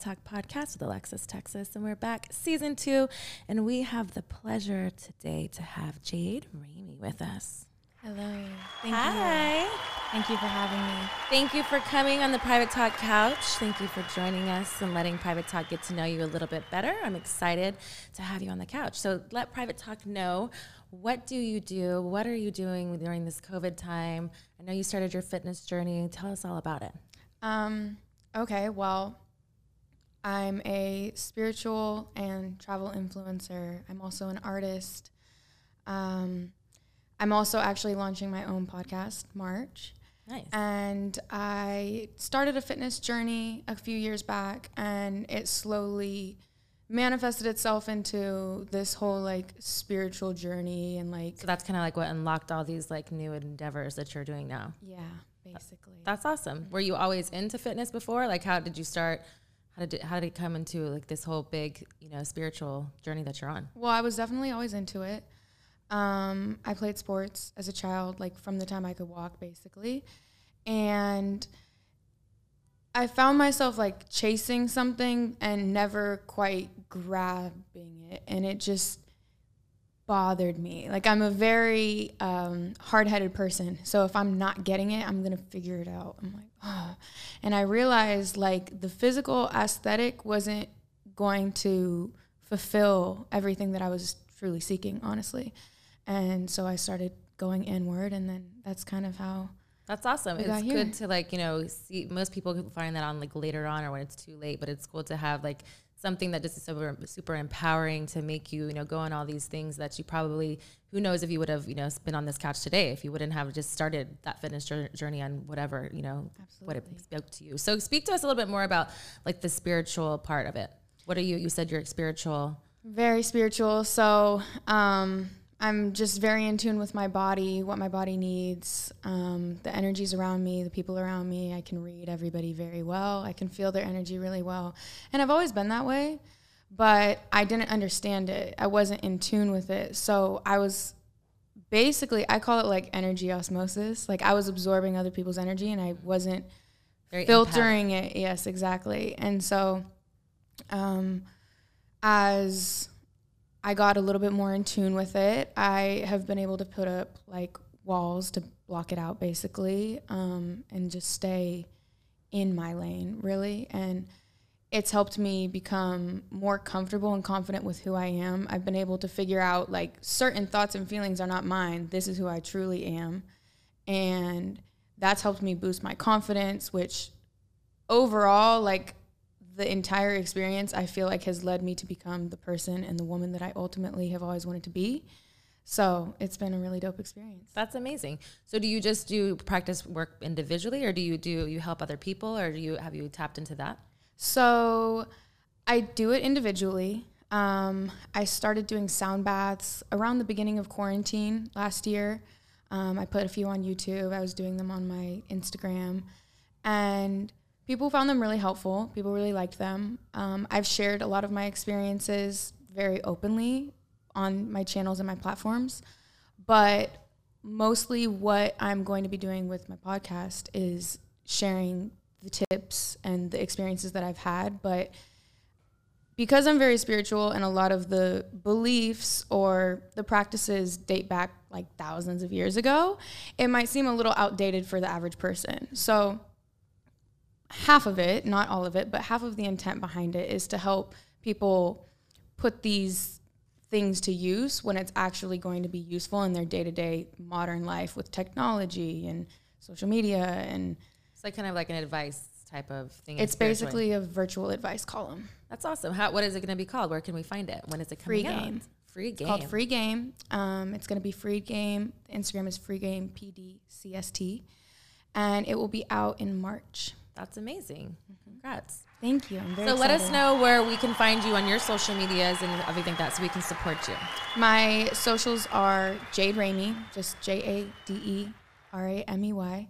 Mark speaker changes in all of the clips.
Speaker 1: Talk Podcast with Alexis Texas, and we're back season two. And we have the pleasure today to have Jade Ramey with us.
Speaker 2: Hello. Thank
Speaker 1: Hi.
Speaker 2: You. Thank you for having me.
Speaker 1: Thank you for coming on the Private Talk couch. Thank you for joining us and letting Private Talk get to know you a little bit better. I'm excited to have you on the couch. So let Private Talk know what do you do? What are you doing during this COVID time? I know you started your fitness journey. Tell us all about it.
Speaker 2: Um, okay, well, I'm a spiritual and travel influencer. I'm also an artist. Um, I'm also actually launching my own podcast, March.
Speaker 1: Nice.
Speaker 2: And I started a fitness journey a few years back, and it slowly manifested itself into this whole like spiritual journey and like
Speaker 1: So that's kind of like what unlocked all these like new endeavors that you're doing now.
Speaker 2: yeah basically
Speaker 1: That's awesome. Were you always into fitness before? Like, how did you start? How did it, how did it come into like this whole big you know spiritual journey that you're on?
Speaker 2: Well, I was definitely always into it. Um, I played sports as a child, like from the time I could walk, basically. And I found myself like chasing something and never quite grabbing it. And it just bothered me. Like, I'm a very um, hard headed person. So if I'm not getting it, I'm going to figure it out. I'm like, oh. And I realized like the physical aesthetic wasn't going to fulfill everything that I was truly seeking, honestly. And so I started going inward, and then that's kind of how.
Speaker 1: That's awesome. It's
Speaker 2: here.
Speaker 1: good to like you know see. Most people find that on like later on or when it's too late, but it's cool to have like something that just is super super empowering to make you you know go on all these things that you probably who knows if you would have you know been on this couch today if you wouldn't have just started that fitness journey on whatever you know what it spoke to you. So speak to us a little bit more about like the spiritual part of it. What are you? You said you're spiritual.
Speaker 2: Very spiritual. So um, I'm just very in tune with my body, what my body needs, um, the energies around me, the people around me. I can read everybody very well. I can feel their energy really well. And I've always been that way, but I didn't understand it. I wasn't in tune with it. So I was basically, I call it like energy osmosis. Like I was absorbing other people's energy and I wasn't
Speaker 1: Very
Speaker 2: filtering it yes exactly and so um as i got a little bit more in tune with it i have been able to put up like walls to block it out basically um and just stay in my lane really and it's helped me become more comfortable and confident with who I am. I've been able to figure out like certain thoughts and feelings are not mine. This is who I truly am. And that's helped me boost my confidence, which overall, like the entire experience, I feel like has led me to become the person and the woman that I ultimately have always wanted to be. So it's been a really dope experience.
Speaker 1: That's amazing. So do you just do practice work individually or do you do you help other people or do you have you tapped into that?
Speaker 2: So I do it individually. Um, I started doing sound baths around the beginning of quarantine last year. Um, I put a few on YouTube. I was doing them on my Instagram, and people found them really helpful. People really liked them. Um, I've shared a lot of my experiences very openly on my channels and my platforms, but mostly what I'm going to be doing with my podcast is sharing the tips and the experiences that I've had, but because I'm very spiritual and a lot of the beliefs or the practices date back like thousands of years ago, it might seem a little outdated for the average person. So, half of it, not all of it, but half of the intent behind it is to help people put these things to use when it's actually going to be useful in their day to day modern life with technology and social media and
Speaker 1: It's like kind of like an advice type of thing.
Speaker 2: it's basically a virtual advice column.
Speaker 1: That's awesome. How what is it going to be called? Where can we find it? When is it
Speaker 2: Free
Speaker 1: coming out?
Speaker 2: Game.
Speaker 1: Free game.
Speaker 2: called Free Game. Um, it's going to be Free Game. Instagram is Free Game PDCST, and it will be out in March.
Speaker 1: That's amazing. Congrats.
Speaker 2: Thank you. I'm very
Speaker 1: So let us know where we can find you on your social medias and everything that so we can support you.
Speaker 2: My socials are Jade Ramey, just J A D E R A M E Y.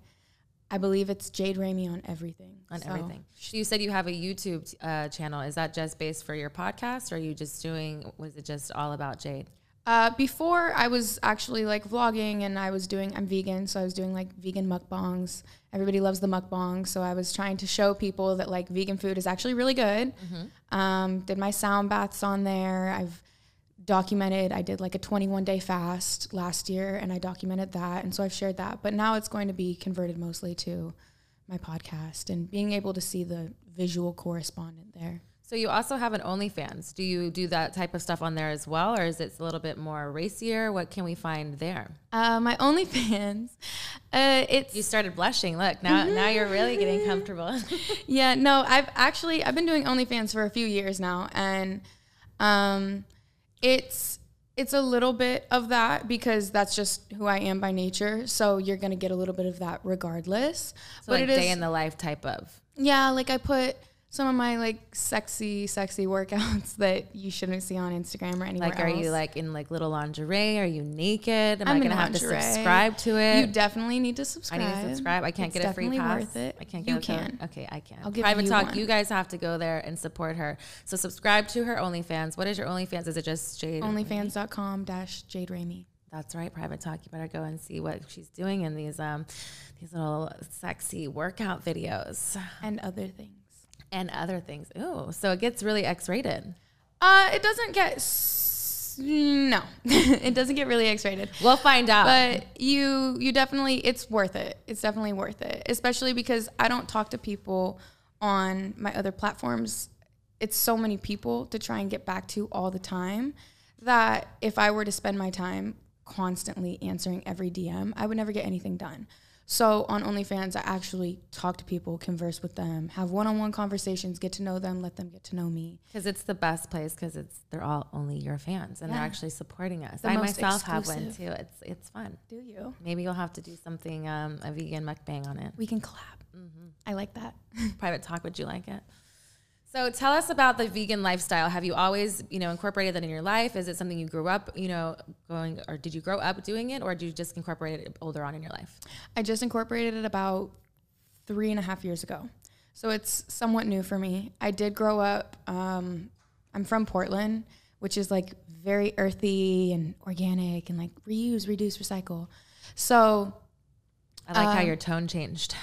Speaker 2: I believe it's Jade Ramey on everything.
Speaker 1: On
Speaker 2: So,
Speaker 1: everything. So you said you have a YouTube uh, channel. Is that just based for your podcast or are you just doing was it just all about Jade?
Speaker 2: Uh, before I was actually like vlogging and I was doing, I'm vegan, so I was doing like vegan mukbangs. Everybody loves the mukbang, so I was trying to show people that like vegan food is actually really good. Um, did my sound baths on there. I've documented, I did like a 21 day fast last year and I documented that. And so I've shared that. But now it's going to be converted mostly to my podcast and being able to see the visual correspondent there.
Speaker 1: So you also have an OnlyFans. Do you do that type of stuff on there as well, or is it a little bit more racier? What can we find there?
Speaker 2: Uh, my OnlyFans, uh, it's
Speaker 1: You started blushing. Look now, now you're really getting comfortable.
Speaker 2: yeah. No, I've actually I've been doing OnlyFans for a few years now, and um, it's it's a little bit of that because that's just who I am by nature. So you're gonna get a little bit of that regardless.
Speaker 1: so like day in the life type of.
Speaker 2: Yeah, like I put some of my like sexy, sexy workouts that you shouldn't see on Instagram or anywhere
Speaker 1: Like, are
Speaker 2: else.
Speaker 1: you like in like little lingerie? Are you naked? Am
Speaker 2: I'm
Speaker 1: I
Speaker 2: in
Speaker 1: gonna have to subscribe to it?
Speaker 2: You definitely need to subscribe.
Speaker 1: I need to subscribe. I can't
Speaker 2: It's
Speaker 1: get a free pass.
Speaker 2: worth it.
Speaker 1: I can't
Speaker 2: You
Speaker 1: get a
Speaker 2: can.
Speaker 1: Okay, I can.
Speaker 2: I'll give
Speaker 1: Private
Speaker 2: you
Speaker 1: talk.
Speaker 2: one.
Speaker 1: You guys have to go there and support her. So subscribe to her OnlyFans. What is your OnlyFans? Is it just Jade?
Speaker 2: Onlyfans.com dash Jade Ramey.
Speaker 1: That's right, private talk. You better go and see what she's doing in these um these little sexy workout videos
Speaker 2: and other things.
Speaker 1: And other things. Ooh, so it gets really X rated.
Speaker 2: Uh, it doesn't get s- no, it doesn't get really X-rated.
Speaker 1: We'll find out.
Speaker 2: But you you definitely it's worth it. It's definitely worth it, especially because I don't talk to people on my other platforms. It's so many people to try and get back to all the time that if I were to spend my time constantly answering every DM, I would never get anything done. So on OnlyFans, I actually talk to people, converse with them, have one-on-one conversations, get to know them, let them get to know me.
Speaker 1: because it's the best place because it's they're all only your fans and they're actually supporting us.
Speaker 2: The
Speaker 1: I myself have one too. It's it's fun.
Speaker 2: Do you?
Speaker 1: Maybe you'll have to do something um, a vegan mukbang on it.
Speaker 2: We can collab. I like that.
Speaker 1: private talk would you like it so tell us about the vegan lifestyle have you always you know incorporated that in your life is it something you grew up you know going or did you grow up doing it or did you just incorporate it older on in your life
Speaker 2: I just incorporated it about three and a half years ago. So it's somewhat new for me. I did grow up, um, I'm from Portland, which is like very earthy and organic and like reuse, reduce, recycle. So
Speaker 1: i like how
Speaker 2: Um,
Speaker 1: your tone changed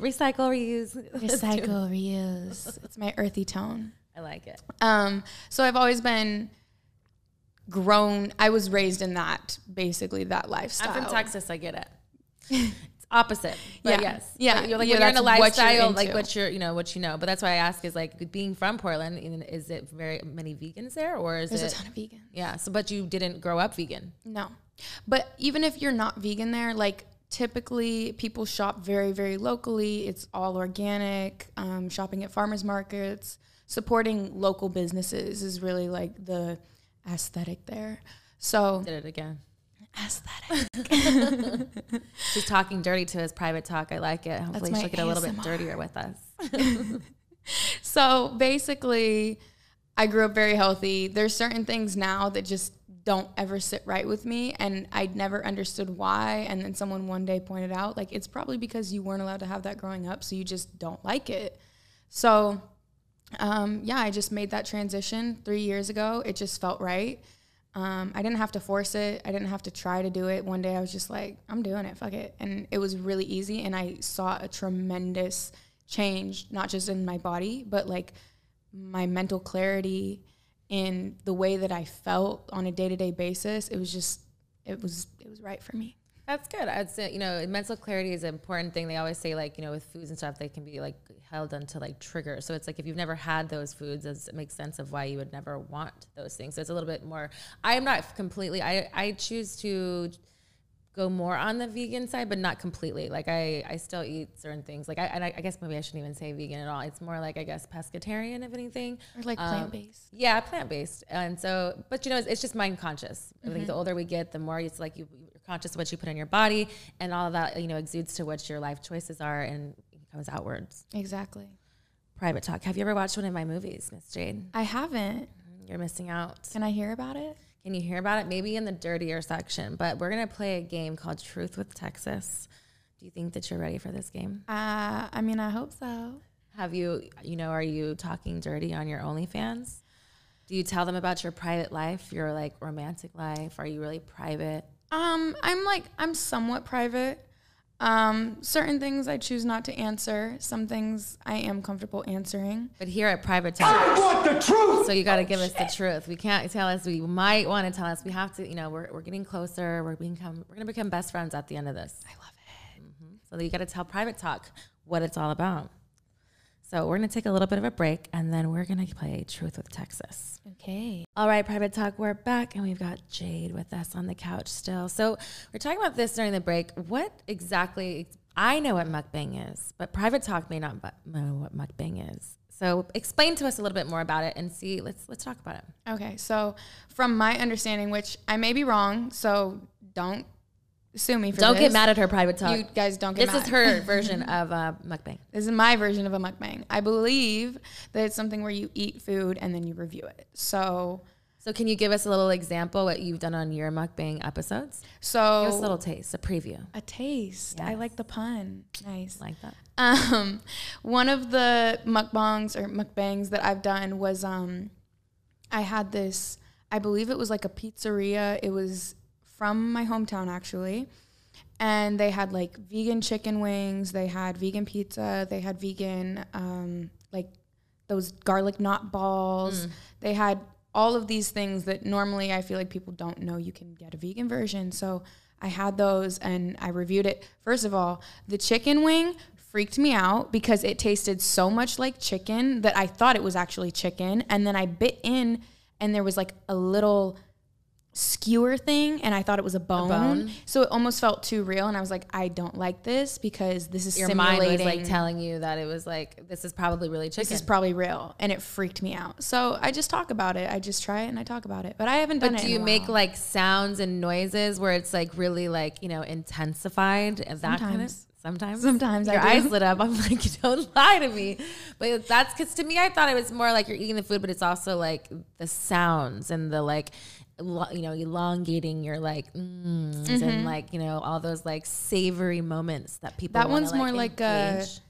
Speaker 1: recycle reuse
Speaker 2: recycle, reuse. It's my earthy tone.
Speaker 1: i like it
Speaker 2: Um, so I've always been grown. I was raised in that, basically that lifestyle.
Speaker 1: i'm from texas i get it it's opposite but
Speaker 2: Yeah.
Speaker 1: yes
Speaker 2: Yeah.
Speaker 1: But you're like
Speaker 2: Yeah,
Speaker 1: you're in a
Speaker 2: that's what
Speaker 1: lifestyle like what you're you know what you know but that's why i ask is like being from portland is it very many vegans there or is
Speaker 2: There's a ton of vegans.
Speaker 1: yeah so but you didn't grow up vegan
Speaker 2: No. But even if you're not vegan there, like typically people shop very, very locally. It's all organic. Um, shopping at farmers markets, supporting local businesses is really like the aesthetic there. So
Speaker 1: did it again
Speaker 2: aesthetic.
Speaker 1: She's talking dirty to his private talk. I like it. Hopefully, she'll get a little bit dirtier with us.
Speaker 2: So basically, I grew up very healthy. There's certain things now that just don't ever sit right with me, and I'd never understood why. And then someone one day pointed out, like, it's probably because you weren't allowed to have that growing up, so you just don't like it. So, um, yeah, I just made that transition three years ago. It just felt right. Um, I didn't have to force it. I didn't have to try to do it. One day I was just like, I'm doing it, fuck it. And it was really easy. And I saw a tremendous change, not just in my body, but like my mental clarity in the way that I felt on a day to day basis. It was just, it was, it was right for me.
Speaker 1: That's good. I'd say, you know, mental clarity is an important thing. They always say, like, you know, with foods and stuff, they can be like held onto like triggers. So it's like if you've never had those foods, it makes sense of why you would never want those things. So it's a little bit more. I am not completely. I I choose to go more on the vegan side, but not completely. Like I, I still eat certain things. Like I, and I, I guess maybe I shouldn't even say vegan at all. It's more like I guess pescatarian, if anything.
Speaker 2: Or like
Speaker 1: Um,
Speaker 2: plant based.
Speaker 1: Yeah, plant based. And so, but you know, it's, it's just mind conscious. I think the older we get, the more it's like you, you're conscious of what you put in your body, and all of that, you know, exudes to what your life choices are and comes outwards.
Speaker 2: Exactly.
Speaker 1: Private talk. Have you ever watched one of my movies, Miss Jade?
Speaker 2: I haven't.
Speaker 1: You're missing out.
Speaker 2: Can I hear about it?
Speaker 1: Can you hear about it? Maybe in the dirtier section, but we're going to play a game called Truth with Texas. Do you think that you're ready for this game?
Speaker 2: Uh, I mean, I hope so.
Speaker 1: Have you, you know, are you talking dirty on your OnlyFans? Do you tell them about your private life, your like romantic life? Are you really private?
Speaker 2: Um, I'm like I'm somewhat private. Um, certain things I choose not to answer. Some things I am comfortable answering.
Speaker 1: But here at Private Talk,
Speaker 3: I want the truth.
Speaker 1: so you got to give us the truth. We can't tell us. We might want to tell us. We have to. You know, we're, we're getting closer. We're become we're gonna become best friends at the end of this.
Speaker 2: I love it.
Speaker 1: So you got to tell Private Talk what it's all about. So we're gonna take a little bit of a break, and then we're gonna play Truth with Texas.
Speaker 2: Okay.
Speaker 1: All right, Private Talk, we're back, and we've got Jade with us on the couch still. So we're talking about this during the break. What exactly? I know what mukbang is, but Private Talk may not know what mukbang is. So explain to us a little bit more about it, and see. Let's let's talk about it.
Speaker 2: Okay. So from my understanding, which I may be wrong, so don't sue me for
Speaker 1: Don't
Speaker 2: this.
Speaker 1: get mad at her, Private Talk.
Speaker 2: You guys don't get mad.
Speaker 1: this
Speaker 2: mad.
Speaker 1: is her version of uh, mukbang.
Speaker 2: This is my version of a mukbang. I believe that it's something where you eat food and then you review it. So,
Speaker 1: So can you give us a little example what you've done on your mukbang episodes?
Speaker 2: so
Speaker 1: Give us a little taste, a preview.
Speaker 2: a taste. I
Speaker 1: Yes.
Speaker 2: like the pun. Nice.
Speaker 1: I like that.
Speaker 2: Um, one of the mukbangs or mukbangs that I've done was um, I had this. I believe it was like a pizzeria. It was from my hometown actually, and they had like vegan chicken wings. They had vegan pizza. They had vegan um, like those garlic knot balls. They had all of these things that normally I feel like people don't know you can get a vegan version. So I had those and I reviewed it. First of all, the chicken wing freaked me out because it tasted so much like chicken that I thought it was actually chicken. And then I bit in and there was like a little skewer thing and I thought it was a bone.
Speaker 1: bone?
Speaker 2: So it almost felt too real and I was like, I don't like this because this is
Speaker 1: Your mind was like telling you that it was like this is probably really chicken.
Speaker 2: this is probably real and it freaked me out. So I just talk about it. I just try it and I talk about it. But I haven't done
Speaker 1: But
Speaker 2: it.
Speaker 1: But
Speaker 2: do
Speaker 1: you
Speaker 2: a
Speaker 1: make like sounds and noises where it's like really like you know intensified and that kind of
Speaker 2: Sometimes.
Speaker 1: sometimes
Speaker 2: Sometimes I
Speaker 1: your eyes lit up. I'm like, don't lie to me. But that's because to me, I thought it was more like you're eating the food, but it's also like the sounds and the like. You know, elongating your like mm, and like you know all those like savory moments that people.
Speaker 2: Mm-hmm. That one's more like a-
Speaker 1: engage.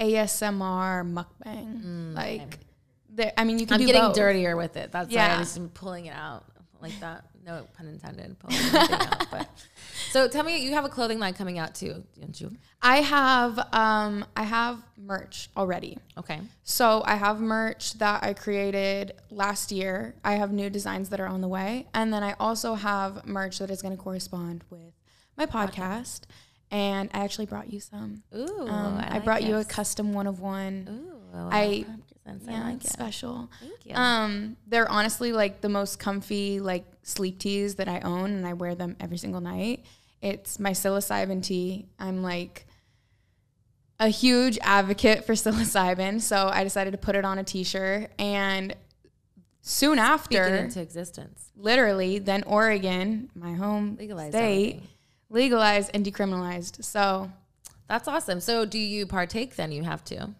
Speaker 2: ASMR mukbang. like there I mean you can
Speaker 1: I'm getting
Speaker 2: both.
Speaker 1: dirtier with it. That's why
Speaker 2: Yeah.
Speaker 1: I'm just pulling it out like that. No pun intended. Out. But so tell me, you have a clothing line coming out too, don't you?
Speaker 2: I have um I have merch already.
Speaker 1: Okay.
Speaker 2: So I have merch that I created last year. I have new designs that are on the way. And then I also have merch that is going to correspond with my podcast. And I actually brought you some.
Speaker 1: Ooh,
Speaker 2: Um, I,
Speaker 1: like
Speaker 2: brought you a custom one of one.
Speaker 1: Ooh,
Speaker 2: I-
Speaker 1: I
Speaker 2: Yeah,
Speaker 1: like it.
Speaker 2: special.
Speaker 1: Thank you.
Speaker 2: Um, they're honestly like the most comfy like sleep tees that I own, and I wear them every single night. It's my psilocybin tee. I'm like a huge advocate for psilocybin, so I decided to put it on a t-shirt. And soon after,
Speaker 1: into existence.
Speaker 2: literally, then Oregon, my home
Speaker 1: Legalize
Speaker 2: state,
Speaker 1: everything.
Speaker 2: legalized and decriminalized. So
Speaker 1: That's awesome. So do you partake? Then you have to,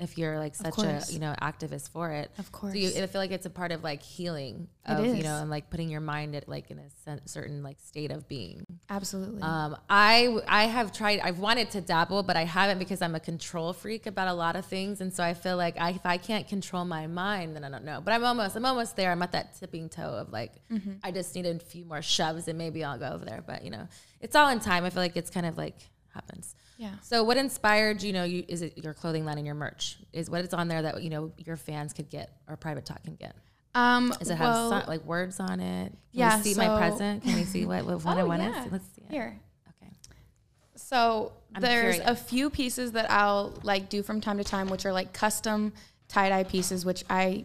Speaker 1: if you're like such a you know activist for it.
Speaker 2: Of
Speaker 1: So you,
Speaker 2: course.
Speaker 1: I feel like it's a part of like healing of you know and like putting your mind at like in a certain like state of being.
Speaker 2: absolutely,
Speaker 1: Um, I I have tried. I've wanted to dabble, but I haven't because I'm a control freak about a lot of things, and so I feel like I, if I can't control my mind, then I don't know. But I'm almost I'm almost there. I'm at that tipping toe of like
Speaker 2: Mm-hmm.
Speaker 1: I just need a few more shoves, and maybe I'll go over there. But you know, it's all in time. I feel like it's kind of like happens.
Speaker 2: yeah.
Speaker 1: So what inspired you know you is it your clothing line and your merch is what is on there that you know your fans could get or private talk can get.
Speaker 2: Um,
Speaker 1: Does it have
Speaker 2: well,
Speaker 1: some, like words on it? Can
Speaker 2: yeah,
Speaker 1: we see my present? Can we see what what one
Speaker 2: Oh,
Speaker 1: one
Speaker 2: yeah.
Speaker 1: is? Let's see it.
Speaker 2: here.
Speaker 1: Okay.
Speaker 2: So
Speaker 1: I'm
Speaker 2: there's
Speaker 1: curious.
Speaker 2: a few pieces that I'll like do from time to time, which are like custom tie dye pieces, which I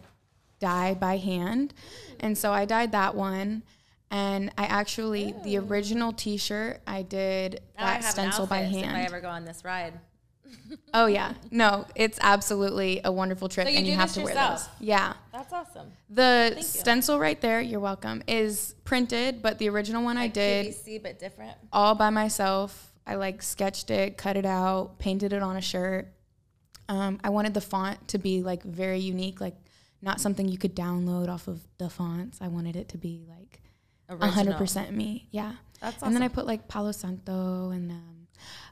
Speaker 2: dye by hand. And so I dyed that one. And I actually, the original t shirt, I did that stencil by hand.
Speaker 1: If I ever go on this ride,
Speaker 2: oh, yeah. No, it's absolutely a wonderful trip.
Speaker 1: So you
Speaker 2: and you have to wear those. Yeah.
Speaker 1: that's awesome.
Speaker 2: The
Speaker 1: you.
Speaker 2: stencil right there, you're welcome, is printed, but the original one I did
Speaker 1: QVC, but different.
Speaker 2: all by myself. I like sketched it, cut it out, painted it on a shirt. Um, I wanted the font to be like very unique, like not something you could download off of the fonts. I wanted it to be like hundred percent me. Yeah.
Speaker 1: That's awesome.
Speaker 2: And then I put like Palo Santo and um,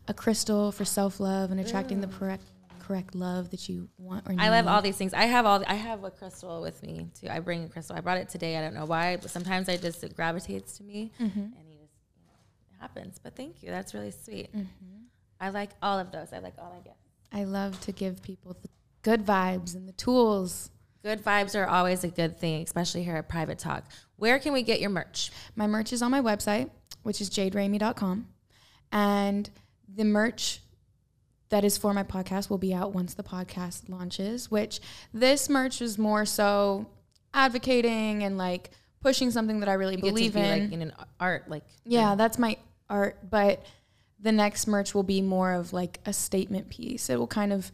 Speaker 2: a crystal for self love and attracting the correct correct love that you want or need.
Speaker 1: I love all these things. I have all. I have a crystal with me too. I bring a crystal. I brought it today. I don't know why, but sometimes I just it gravitates to me,
Speaker 2: Mm-hmm.
Speaker 1: and you just you know, it happens. But thank you. That's really sweet. I like all of those. I like all my gifts.
Speaker 2: I love to give people the good vibes and the tools.
Speaker 1: Good vibes are always a good thing, especially here at Private Talk. Where can we get your merch?
Speaker 2: My merch is on my website, which is jaderamey.com. And the merch that is for my podcast will be out once the podcast launches, which this merch is more so advocating and like pushing something that I really
Speaker 1: You
Speaker 2: believe
Speaker 1: be
Speaker 2: in.
Speaker 1: like in an art, like
Speaker 2: yeah, that's my art, but the next merch will be more of like a statement piece. It will kind of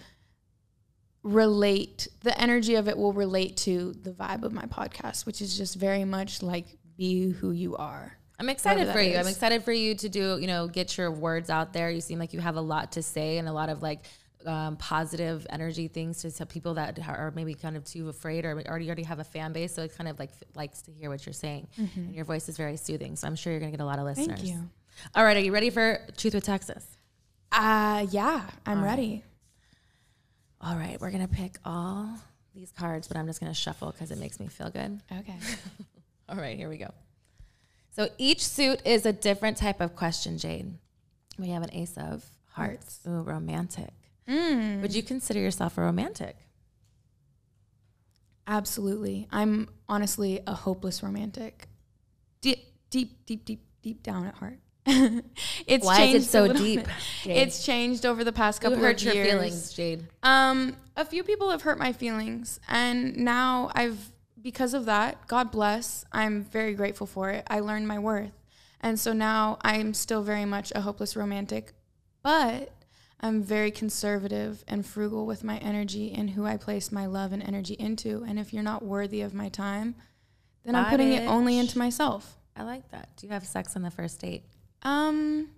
Speaker 2: relate, the energy of it will relate to the vibe of my podcast, which is just very much like be who you are.
Speaker 1: I'm excited for you. I'm excited for you to do, you know, get your words out there. You seem like you have a lot to say and a lot of like um, positive energy things to tell people that are maybe kind of too afraid or already already have a fan base. So it kind of like likes to hear what you're saying. And your voice is very soothing. So I'm sure you're gonna get a lot of listeners.
Speaker 2: Thank you.
Speaker 1: All right, are you ready for Truth with Texas?
Speaker 2: Uh, yeah, I'm ready.
Speaker 1: All right, we're gonna pick all these cards, but I'm just gonna shuffle because it makes me feel good.
Speaker 2: Okay.
Speaker 1: All right, here we go. So each suit is a different type of question, Jade. We have an ace of hearts. Ooh, romantic. Mm. Would you consider yourself a romantic?
Speaker 2: Absolutely. I'm honestly a hopeless romantic. Deep, deep, deep, deep, deep down at heart. it's
Speaker 1: Why is it so deep,
Speaker 2: It's changed over the past
Speaker 1: Who
Speaker 2: couple
Speaker 1: hurt
Speaker 2: of
Speaker 1: your
Speaker 2: years.
Speaker 1: feelings, Jade?
Speaker 2: Um, a few people have hurt my feelings, and now I've because of that. God bless. I'm very grateful for it. I learned my worth, and so now I'm still very much a hopeless romantic, but I'm very conservative and frugal with my energy and who I place my love and energy into. And if you're not worthy of my time, then I'm
Speaker 1: Bye,
Speaker 2: putting it only into myself.
Speaker 1: I like that. Do you have sex on the first date?
Speaker 2: Um,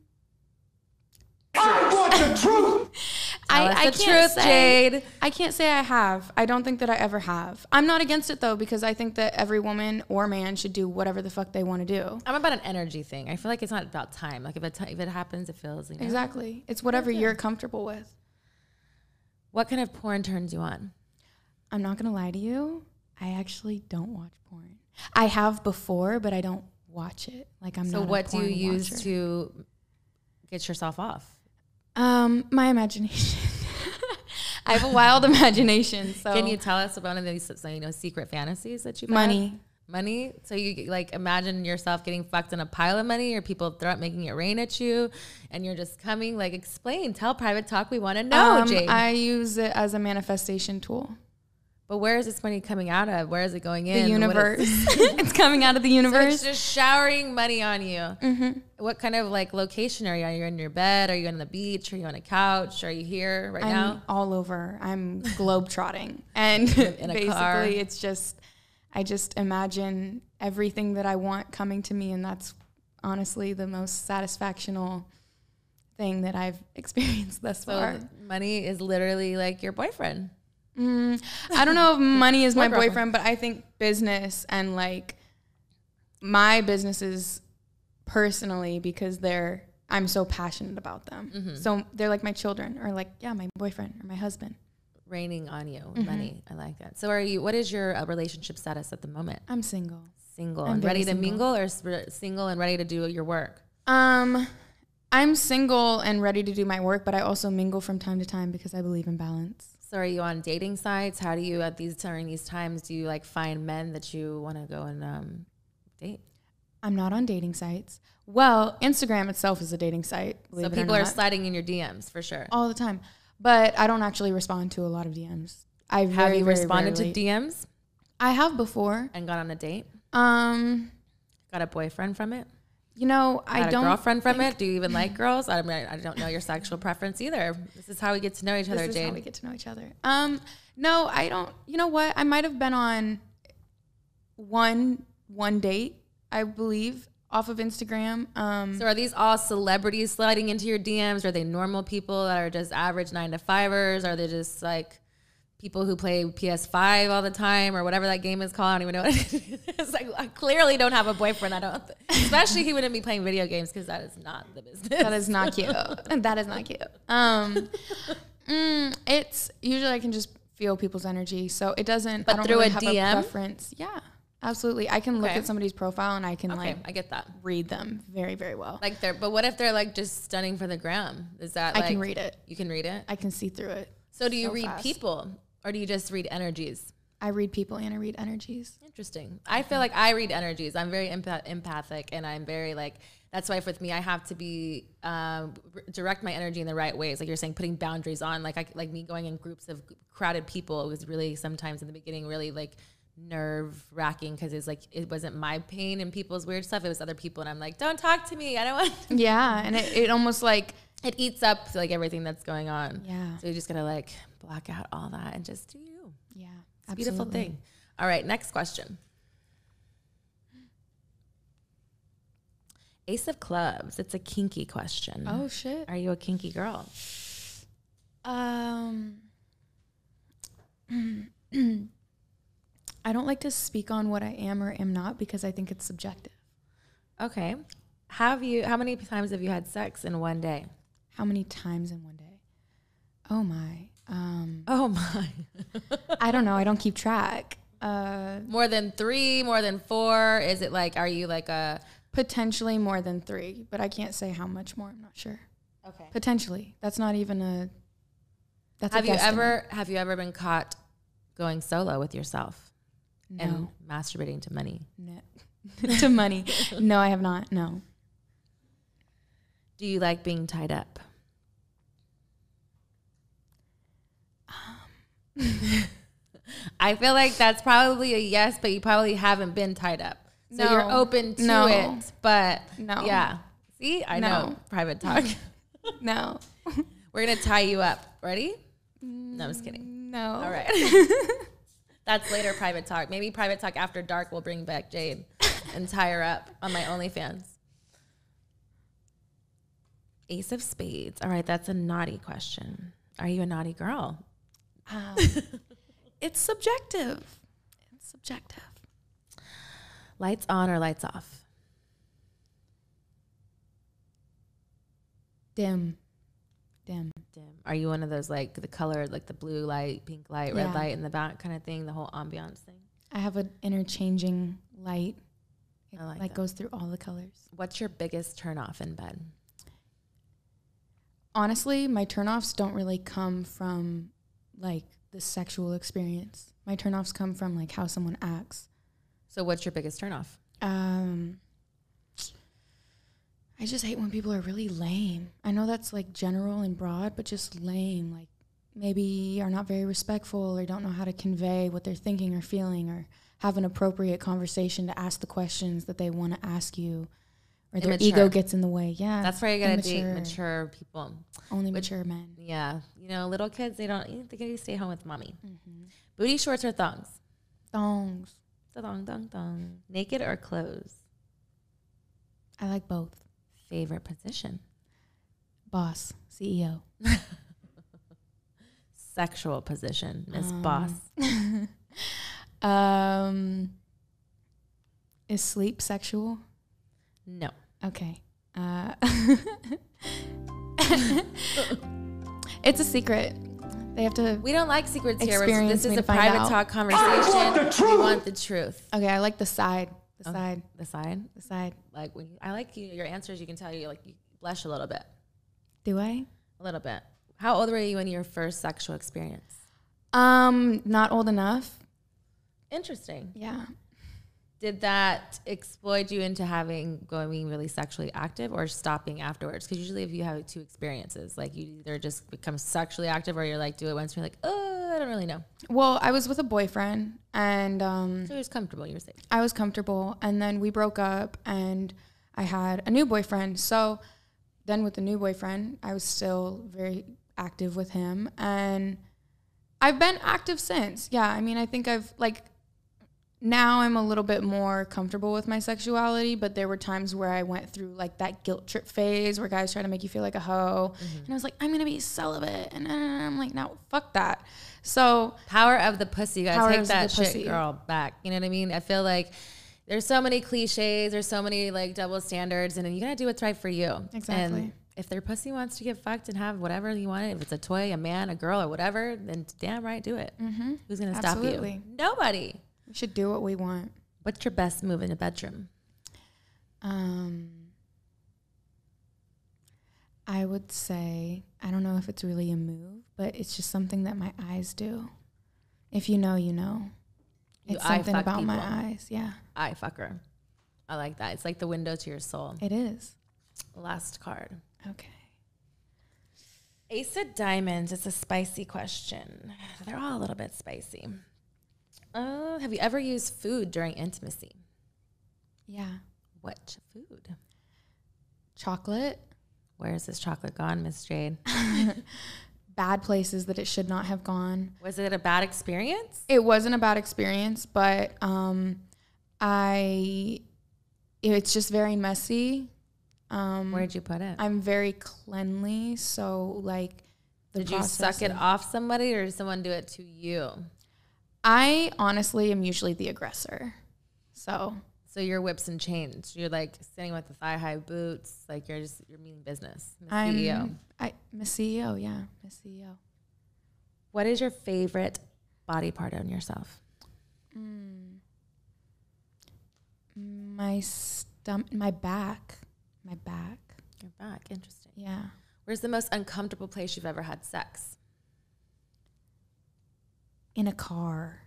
Speaker 3: I want the truth.
Speaker 2: I,
Speaker 1: us
Speaker 2: I
Speaker 1: the
Speaker 2: can't
Speaker 1: truth,
Speaker 2: say,
Speaker 1: Jade.
Speaker 2: I can't say I have. I don't think that I ever have. I'm not against it though because I think that every woman or man should do whatever the fuck they want to do.
Speaker 1: I'm about an energy thing. I feel like it's not about time. Like if it if it happens, it feels. You know?
Speaker 2: Exactly. It's whatever you're comfortable with.
Speaker 1: What kind of porn turns you on?
Speaker 2: I'm not gonna lie to you. I actually don't watch porn. I have before, but I don't watch it. Like I'm
Speaker 1: So what do you use
Speaker 2: watcher.
Speaker 1: to get yourself off?
Speaker 2: Um, my imagination. I have a wild imagination. So
Speaker 1: Can you tell us about one of these you know secret fantasies that you've
Speaker 2: money?
Speaker 1: Money. So you like imagine yourself getting fucked in a pile of money, or people throw making it rain at you, and you're just coming. Like explain, tell private talk. We want to know,
Speaker 2: um. I use it as a manifestation tool.
Speaker 1: But where is this money coming out of? Where is it going in?
Speaker 2: The universe. it's coming out of the
Speaker 1: So
Speaker 2: universe.
Speaker 1: it's just showering money on you.
Speaker 2: Mm-hmm.
Speaker 1: What kind of like location are you? Are you in your bed? Are you on the beach? Are you on a couch? Are you here right
Speaker 2: I'm
Speaker 1: now?
Speaker 2: all over. I'm globe trotting, and basically,
Speaker 1: car.
Speaker 2: it's just I just imagine everything that I want coming to me, and that's honestly the most satisfactional thing that I've experienced thus
Speaker 1: So
Speaker 2: far.
Speaker 1: money is literally like your boyfriend.
Speaker 2: Mm, I don't know if money is my
Speaker 1: girlfriend.
Speaker 2: boyfriend, but I think business and like my businesses personally because they're I'm so passionate about them.
Speaker 1: Mm-hmm.
Speaker 2: So they're like my children or like yeah, my boyfriend or my husband.
Speaker 1: Raining on you,
Speaker 2: Mm-hmm.
Speaker 1: money. I like that. So, are you? What is your uh, relationship status at the moment?
Speaker 2: I'm single.
Speaker 1: Single
Speaker 2: I'm
Speaker 1: and ready to mingle, or re- single and ready to do your work?
Speaker 2: Um I'm single and ready to do my work, but I also mingle from time to time because I believe in balance.
Speaker 1: So, are you on dating sites? How do you at these during these times do you like find men that you want to go and um, date?
Speaker 2: I'm not on dating sites. Well, Instagram itself is a dating site.
Speaker 1: so people are sliding in your DMs for sure.
Speaker 2: all the time. But I don't actually respond to a lot of DMs. I
Speaker 1: Have
Speaker 2: very,
Speaker 1: you
Speaker 2: very
Speaker 1: responded
Speaker 2: rarely-
Speaker 1: to DMs
Speaker 2: I have before.
Speaker 1: and got on a date?
Speaker 2: Um,
Speaker 1: Got a boyfriend from it?
Speaker 2: You know, I
Speaker 1: a
Speaker 2: don't.
Speaker 1: girlfriend from it? Do you even like girls? I mean, I don't know your sexual preference either. This is how we get to know each other,
Speaker 2: This is
Speaker 1: Jade.
Speaker 2: how we get to know each other. Um, no, I don't. You know what? I might have been on one one date, I believe, off of Instagram. Um,
Speaker 1: So are these all celebrities sliding into your DMs? Are they normal people that are just average nine to fivers? Are they just like people who play PS5 all the time or whatever that game is called? I don't even know. What it is. It's like I clearly don't have a boyfriend. I don't. Especially he wouldn't be playing video games because that is not the business.
Speaker 2: that is not cute. that is not cute. Um, Mm, it's usually I can just feel people's energy, so it doesn't.
Speaker 1: But
Speaker 2: I don't
Speaker 1: through
Speaker 2: really
Speaker 1: a
Speaker 2: have
Speaker 1: DM?
Speaker 2: preference. Yeah, absolutely. I can look
Speaker 1: Okay.
Speaker 2: at somebody's profile and I can
Speaker 1: Okay,
Speaker 2: like
Speaker 1: I get that.
Speaker 2: read them very, very well.
Speaker 1: Like they're, but what if they're like just stunning for the gram? Is that
Speaker 2: I
Speaker 1: like
Speaker 2: can read it.
Speaker 1: You can read it.
Speaker 2: I can see through it.
Speaker 1: So do you
Speaker 2: so
Speaker 1: read
Speaker 2: fast.
Speaker 1: people or do you just read energies?
Speaker 2: I read people and I read energies.
Speaker 1: Interesting. I feel like I read energies. I'm very empath- empathic, and I'm very like. That's why with me, I have to be um, r- direct my energy in the right ways. Like you're saying, putting boundaries on. Like I, like me going in groups of crowded people was really sometimes in the beginning really like nerve wracking because it's like it wasn't my pain and people's weird stuff. It was other people, and I'm like, don't talk to me. I don't want.
Speaker 2: Yeah, and it, it almost like
Speaker 1: It eats up like everything that's going on.
Speaker 2: Yeah.
Speaker 1: So you just gotta like block out all that and just do you.
Speaker 2: yeah,
Speaker 1: It's a beautiful thing. All right, next question. Ace of Clubs. It's a kinky question.
Speaker 2: Oh shit.
Speaker 1: Are you a kinky girl?
Speaker 2: Um, I don't like to speak on what I am or am not because I think it's subjective.
Speaker 1: Okay. Have you? How many times have you had sex in one day?
Speaker 2: How many times in one day? Oh my. Um,
Speaker 1: Oh my!
Speaker 2: I don't know. I don't keep track. Uh,
Speaker 1: more than three? More than four? Is it like? Are you like a?
Speaker 2: potentially more than three, but I can't say how much more. I'm not sure.
Speaker 1: Okay.
Speaker 2: Potentially. That's not even a. That's
Speaker 1: Have
Speaker 2: a
Speaker 1: you ever? Have you ever been caught going solo with yourself
Speaker 2: No.
Speaker 1: and masturbating to money?
Speaker 2: no. to money. No, I have not. No.
Speaker 1: Do you like being tied up? Um. I feel like that's probably a yes, but you probably haven't been tied up. So you're open to
Speaker 2: No.
Speaker 1: it, but
Speaker 2: No.
Speaker 1: yeah. See, I know private talk.
Speaker 2: No.
Speaker 1: We're gonna tie you up. Ready? Mm, no, I'm just kidding.
Speaker 2: No.
Speaker 1: All right. That's later private talk. Maybe private talk after dark will bring back Jade and tie her up on my OnlyFans. Ace of Spades. All right, that's a naughty question. Are you a naughty girl?
Speaker 2: Um, it's subjective. It's subjective.
Speaker 1: Lights on or lights off?
Speaker 2: Dim. Dim.
Speaker 1: Dim. Are you one of those like the color, like the blue light, pink light, red
Speaker 2: Yeah.
Speaker 1: light in the back kind of thing, the whole ambiance thing?
Speaker 2: I have an interchanging light. It
Speaker 1: I like
Speaker 2: like
Speaker 1: that.
Speaker 2: goes through all the colors.
Speaker 1: What's your biggest turn off in bed?
Speaker 2: Honestly, my turnoffs don't really come from like the sexual experience. My turnoffs come from like how someone acts.
Speaker 1: So, what's your biggest turn off?
Speaker 2: Um, I just hate when people are really lame. I know that's like general and broad, but just lame. Like maybe are not very respectful or don't know how to convey what they're thinking or feeling or have an appropriate conversation to ask the questions that they want to ask you or their
Speaker 1: Immature.
Speaker 2: ego gets in the way. Yeah.
Speaker 1: That's why you gotta date mature people.
Speaker 2: Only mature men.
Speaker 1: Yeah, you know, little kids they don't they gotta stay home with mommy.
Speaker 2: Mm-hmm.
Speaker 1: Booty shorts or thongs?
Speaker 2: Thongs.
Speaker 1: Thong, thong, thong. Naked or clothes?
Speaker 2: I like both.
Speaker 1: Favorite position?
Speaker 2: Boss, CEO.
Speaker 1: Sexual position, Miss
Speaker 2: Um,
Speaker 1: Boss.
Speaker 2: Um, is sleep sexual?
Speaker 1: No.
Speaker 2: Okay. Uh, it's a secret. They have to.
Speaker 1: We don't like secrets here. This is a private
Speaker 2: out.
Speaker 1: talk conversation.
Speaker 3: want the
Speaker 1: We want the truth.
Speaker 2: Okay, I like the side. The
Speaker 1: Okay.
Speaker 2: side.
Speaker 1: The side.
Speaker 2: The side.
Speaker 1: Like when you, I like you, your answers. You can tell you like you blush a little bit,
Speaker 2: Do I?
Speaker 1: a little bit. How old were you in your first sexual experience?
Speaker 2: Um, not old enough.
Speaker 1: Interesting.
Speaker 2: Yeah.
Speaker 1: Did that exploit you into having going being really sexually active or stopping afterwards? Because usually, if you have two experiences, like you either just become sexually active or you're like do it once, and you're like, oh, I don't really know.
Speaker 2: Well, I was with a boyfriend, and um,
Speaker 1: So it was comfortable. You were safe.
Speaker 2: I was comfortable, and then we broke up, and I had a new boyfriend. So then, with the new boyfriend, I was still very active with him, and I've been active since. Yeah, I mean, I think I've like now I'm a little bit more comfortable with my sexuality, but there were times where I went through like that guilt trip phase where guys try to make you feel like a hoe, and I was like, I'm gonna be celibate, and I'm like, no, fuck that. So
Speaker 1: Power of the pussy.
Speaker 2: Power
Speaker 1: take
Speaker 2: of
Speaker 1: that
Speaker 2: the
Speaker 1: shit
Speaker 2: pussy.
Speaker 1: girl back. You know what I mean? I feel like there's so many cliches. There's so many like double standards, and then you gotta do what's right for you.
Speaker 2: Exactly.
Speaker 1: And if their pussy wants to get fucked and have whatever you want, if it's a toy, a man, a girl, or whatever, then damn right, do it.
Speaker 2: Mm-hmm.
Speaker 1: Who's gonna stop you?
Speaker 2: Absolutely.
Speaker 1: you? Nobody.
Speaker 2: We should do what we want.
Speaker 1: What's your best move in the bedroom?
Speaker 2: Um, I would say I don't know if it's really a move, but it's just something that my eyes do. If you know, you know.
Speaker 1: You
Speaker 2: It's
Speaker 1: eye
Speaker 2: something about my eyes. Yeah,
Speaker 1: I fucker. I like that. It's like the window to your soul.
Speaker 2: it is.
Speaker 1: Last card.
Speaker 2: Okay.
Speaker 1: Ace of Diamonds is a spicy question. They're all a little bit spicy. Uh, have you ever used food during intimacy?
Speaker 2: Yeah.
Speaker 1: What food?
Speaker 2: Chocolate.
Speaker 1: Where is this chocolate gone, Miss Jade?
Speaker 2: Bad places that it should not have gone.
Speaker 1: Was it a bad experience?
Speaker 2: It wasn't a bad experience, but um, I. It's just very messy. Um,
Speaker 1: Where'd you put it?
Speaker 2: I'm very cleanly, so like. The
Speaker 1: Did you suck it off somebody or did someone do it to you?
Speaker 2: I honestly am usually the aggressor. So
Speaker 1: So you're whips and chains. You're like sitting with the thigh high boots. Like you're just you're meaning business. Miss
Speaker 2: I'm
Speaker 1: CEO.
Speaker 2: I Miss CEO, yeah, Miss CEO.
Speaker 1: What is your favorite body part on yourself? Mm.
Speaker 2: My stomach, my back, my back.
Speaker 1: Your back. Interesting.
Speaker 2: Yeah.
Speaker 1: Where's the most uncomfortable place you've ever had sex?
Speaker 2: In a car.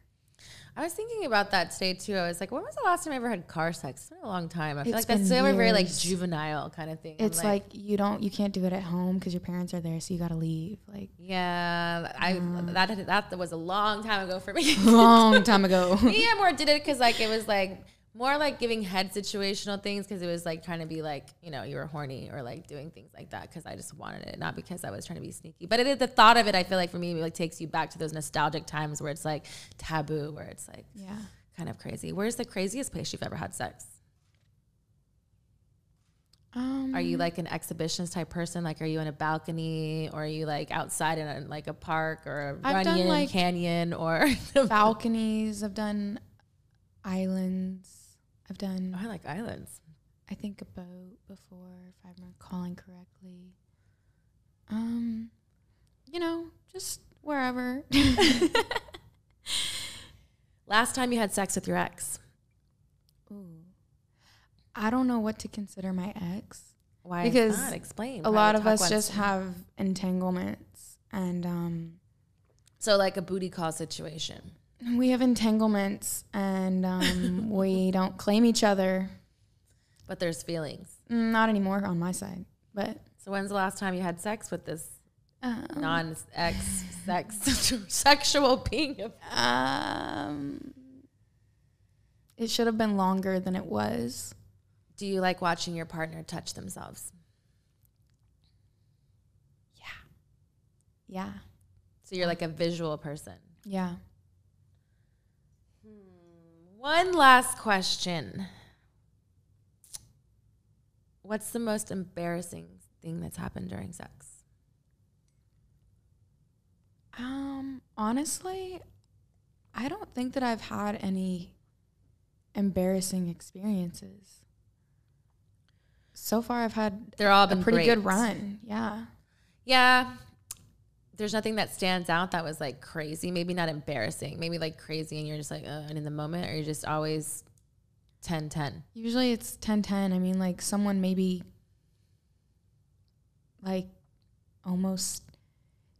Speaker 1: I was thinking about that today too. I was like, when was the last time I ever had car sex? It's been a long time. I feel
Speaker 2: It's
Speaker 1: like that's
Speaker 2: been
Speaker 1: so very like juvenile kind of thing.
Speaker 2: It's like, you don't, you can't do it at home because your parents are there, so you got to leave. Like
Speaker 1: yeah, I
Speaker 2: Mm.
Speaker 1: that that was a long time ago for me.
Speaker 2: long time ago.
Speaker 1: me, I more did it because like it was like more like giving head situational things because it was like trying to be like you know you were horny or like doing things like that because I just wanted it, not because I was trying to be sneaky. But it is the thought of it. I feel like for me, it like takes you back to those nostalgic times where it's like taboo, where it's like
Speaker 2: yeah.
Speaker 1: kind of crazy. Where's the craziest place you've ever had sex?
Speaker 2: Um,
Speaker 1: Are you like an exhibitionist type person? Like, are you in a balcony or are you like outside in a, like a park or a runyon
Speaker 2: like,
Speaker 1: canyon or?
Speaker 2: balconies? I've done islands. I've done,
Speaker 1: I like islands.
Speaker 2: I think, a boat before, if I'm recalling correctly. Um, you know, just wherever.
Speaker 1: Last time you had sex with your ex,
Speaker 2: Ooh. I don't know what to consider my ex.
Speaker 1: why?
Speaker 2: Because
Speaker 1: that? Explain.
Speaker 2: A lot of us just have entanglements, and um,
Speaker 1: So like a booty call situation.
Speaker 2: We have entanglements, and um, we don't claim each other.
Speaker 1: But there's feelings.
Speaker 2: Mm, Not anymore on my side, but
Speaker 1: So when's the last time you had sex with this
Speaker 2: um,
Speaker 1: non-ex sex sexual being?
Speaker 2: um, it should have been longer than it was.
Speaker 1: Do you like watching your partner touch themselves?
Speaker 2: Yeah.
Speaker 1: Yeah, So you're like a visual person.
Speaker 2: yeah.
Speaker 1: One last question. What's the most embarrassing thing that's happened during sex?
Speaker 2: Um, honestly, I don't think that I've had any embarrassing experiences. So far, I've had
Speaker 1: They're all
Speaker 2: a pretty
Speaker 1: great.
Speaker 2: good run. Yeah.
Speaker 1: Yeah. There's nothing that stands out that was like crazy. Maybe not embarrassing. Maybe like crazy and you're just like, uh, and in the moment, or you're just always 10 10.
Speaker 2: Usually it's 10 10. I mean, like someone maybe like almost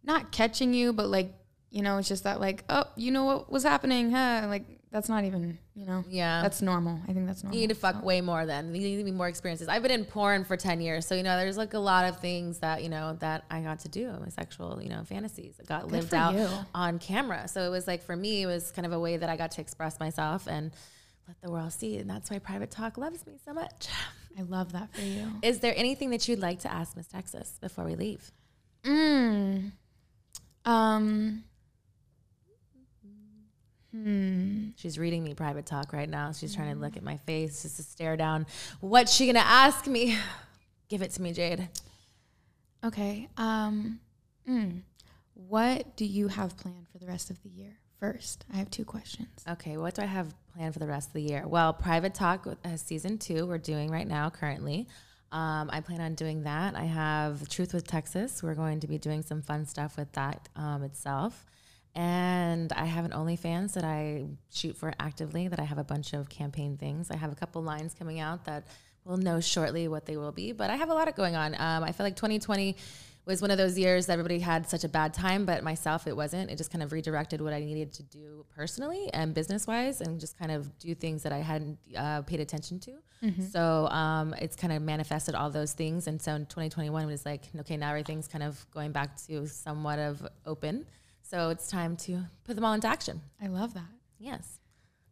Speaker 2: not catching you, but like, you know, it's just that, like, oh, you know what was happening, huh? Like, that's not even, you know,
Speaker 1: Yeah.
Speaker 2: that's normal. I think that's normal.
Speaker 1: you need to fuck
Speaker 2: so.
Speaker 1: way more then. You need to be more experiences. I've been in porn for 10 years. So, you know, there's like a lot of things that, you know, that I got to do. My sexual, you know, fantasies got
Speaker 2: Good
Speaker 1: lived out
Speaker 2: you.
Speaker 1: on camera. So it was like, for me, it was kind of a way that I got to express myself and let the world see. And that's why Private Talk loves me so much.
Speaker 2: I love that for you.
Speaker 1: Is there anything that you'd like to ask Miss Texas before we leave?
Speaker 2: Mm. Um. Hmm.
Speaker 1: She's reading me private talk right now. She's trying to look at my face just to stare down. What's she gonna ask me? Give it to me, Jade.
Speaker 2: Okay. Um. mm. What do you have planned for the rest of the year? First, I have two questions.
Speaker 1: Okay, what do I have planned for the rest of the year? Well, private talk uh, season two we're doing right now currently. Um, I plan on doing that. I have Truth with Texas. We're going to be doing some fun stuff with that um, itself. And I have an OnlyFans that I shoot for actively, that I have a bunch of campaign things. I have a couple lines coming out that we'll know shortly what they will be. But I have a lot of going on. Um, I feel like 2020 was one of those years that everybody had such a bad time, but myself, it wasn't. It just kind of redirected what I needed to do personally and business wise, and just kind of do things that I hadn't uh, paid attention to. Mm-hmm. So um, it's kind of manifested all those things. And so in 2021, it was like, okay, now everything's kind of going back to somewhat of open. So it's time to put them all into action.
Speaker 2: I love that.
Speaker 1: Yes.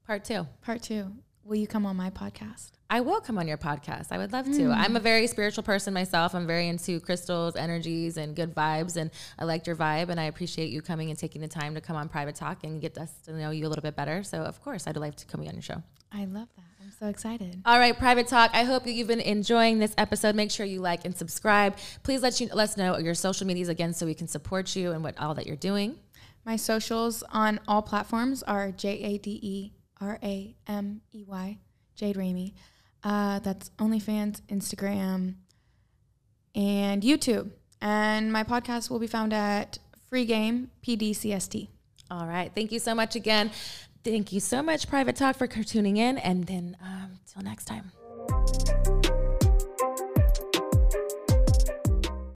Speaker 1: Part two.
Speaker 2: Part two. Will you come on my podcast?
Speaker 1: I will come on your podcast. I would love to. Mm. I'm a very spiritual person myself. I'm very into crystals, energies, and good vibes. And I liked your vibe. And I appreciate you coming and taking the time to come on Private Talk and get us to know you a little bit better. So, of course, I'd like to come on your show.
Speaker 2: I love that. So excited.
Speaker 1: All right, Private Talk. I hope that you've been enjoying this episode. Make sure you like and subscribe. Please let you let us know your social medias again so we can support you and what all that you're doing.
Speaker 2: My socials on all platforms are J A D E R A M E Y, Jade Ramey. Uh, that's OnlyFans, Instagram, and YouTube. And my podcast will be found at Free Game PDCST.
Speaker 1: All right. Thank you so much again. Thank you so much, Private Talk, for tuning in. And then um, till next time.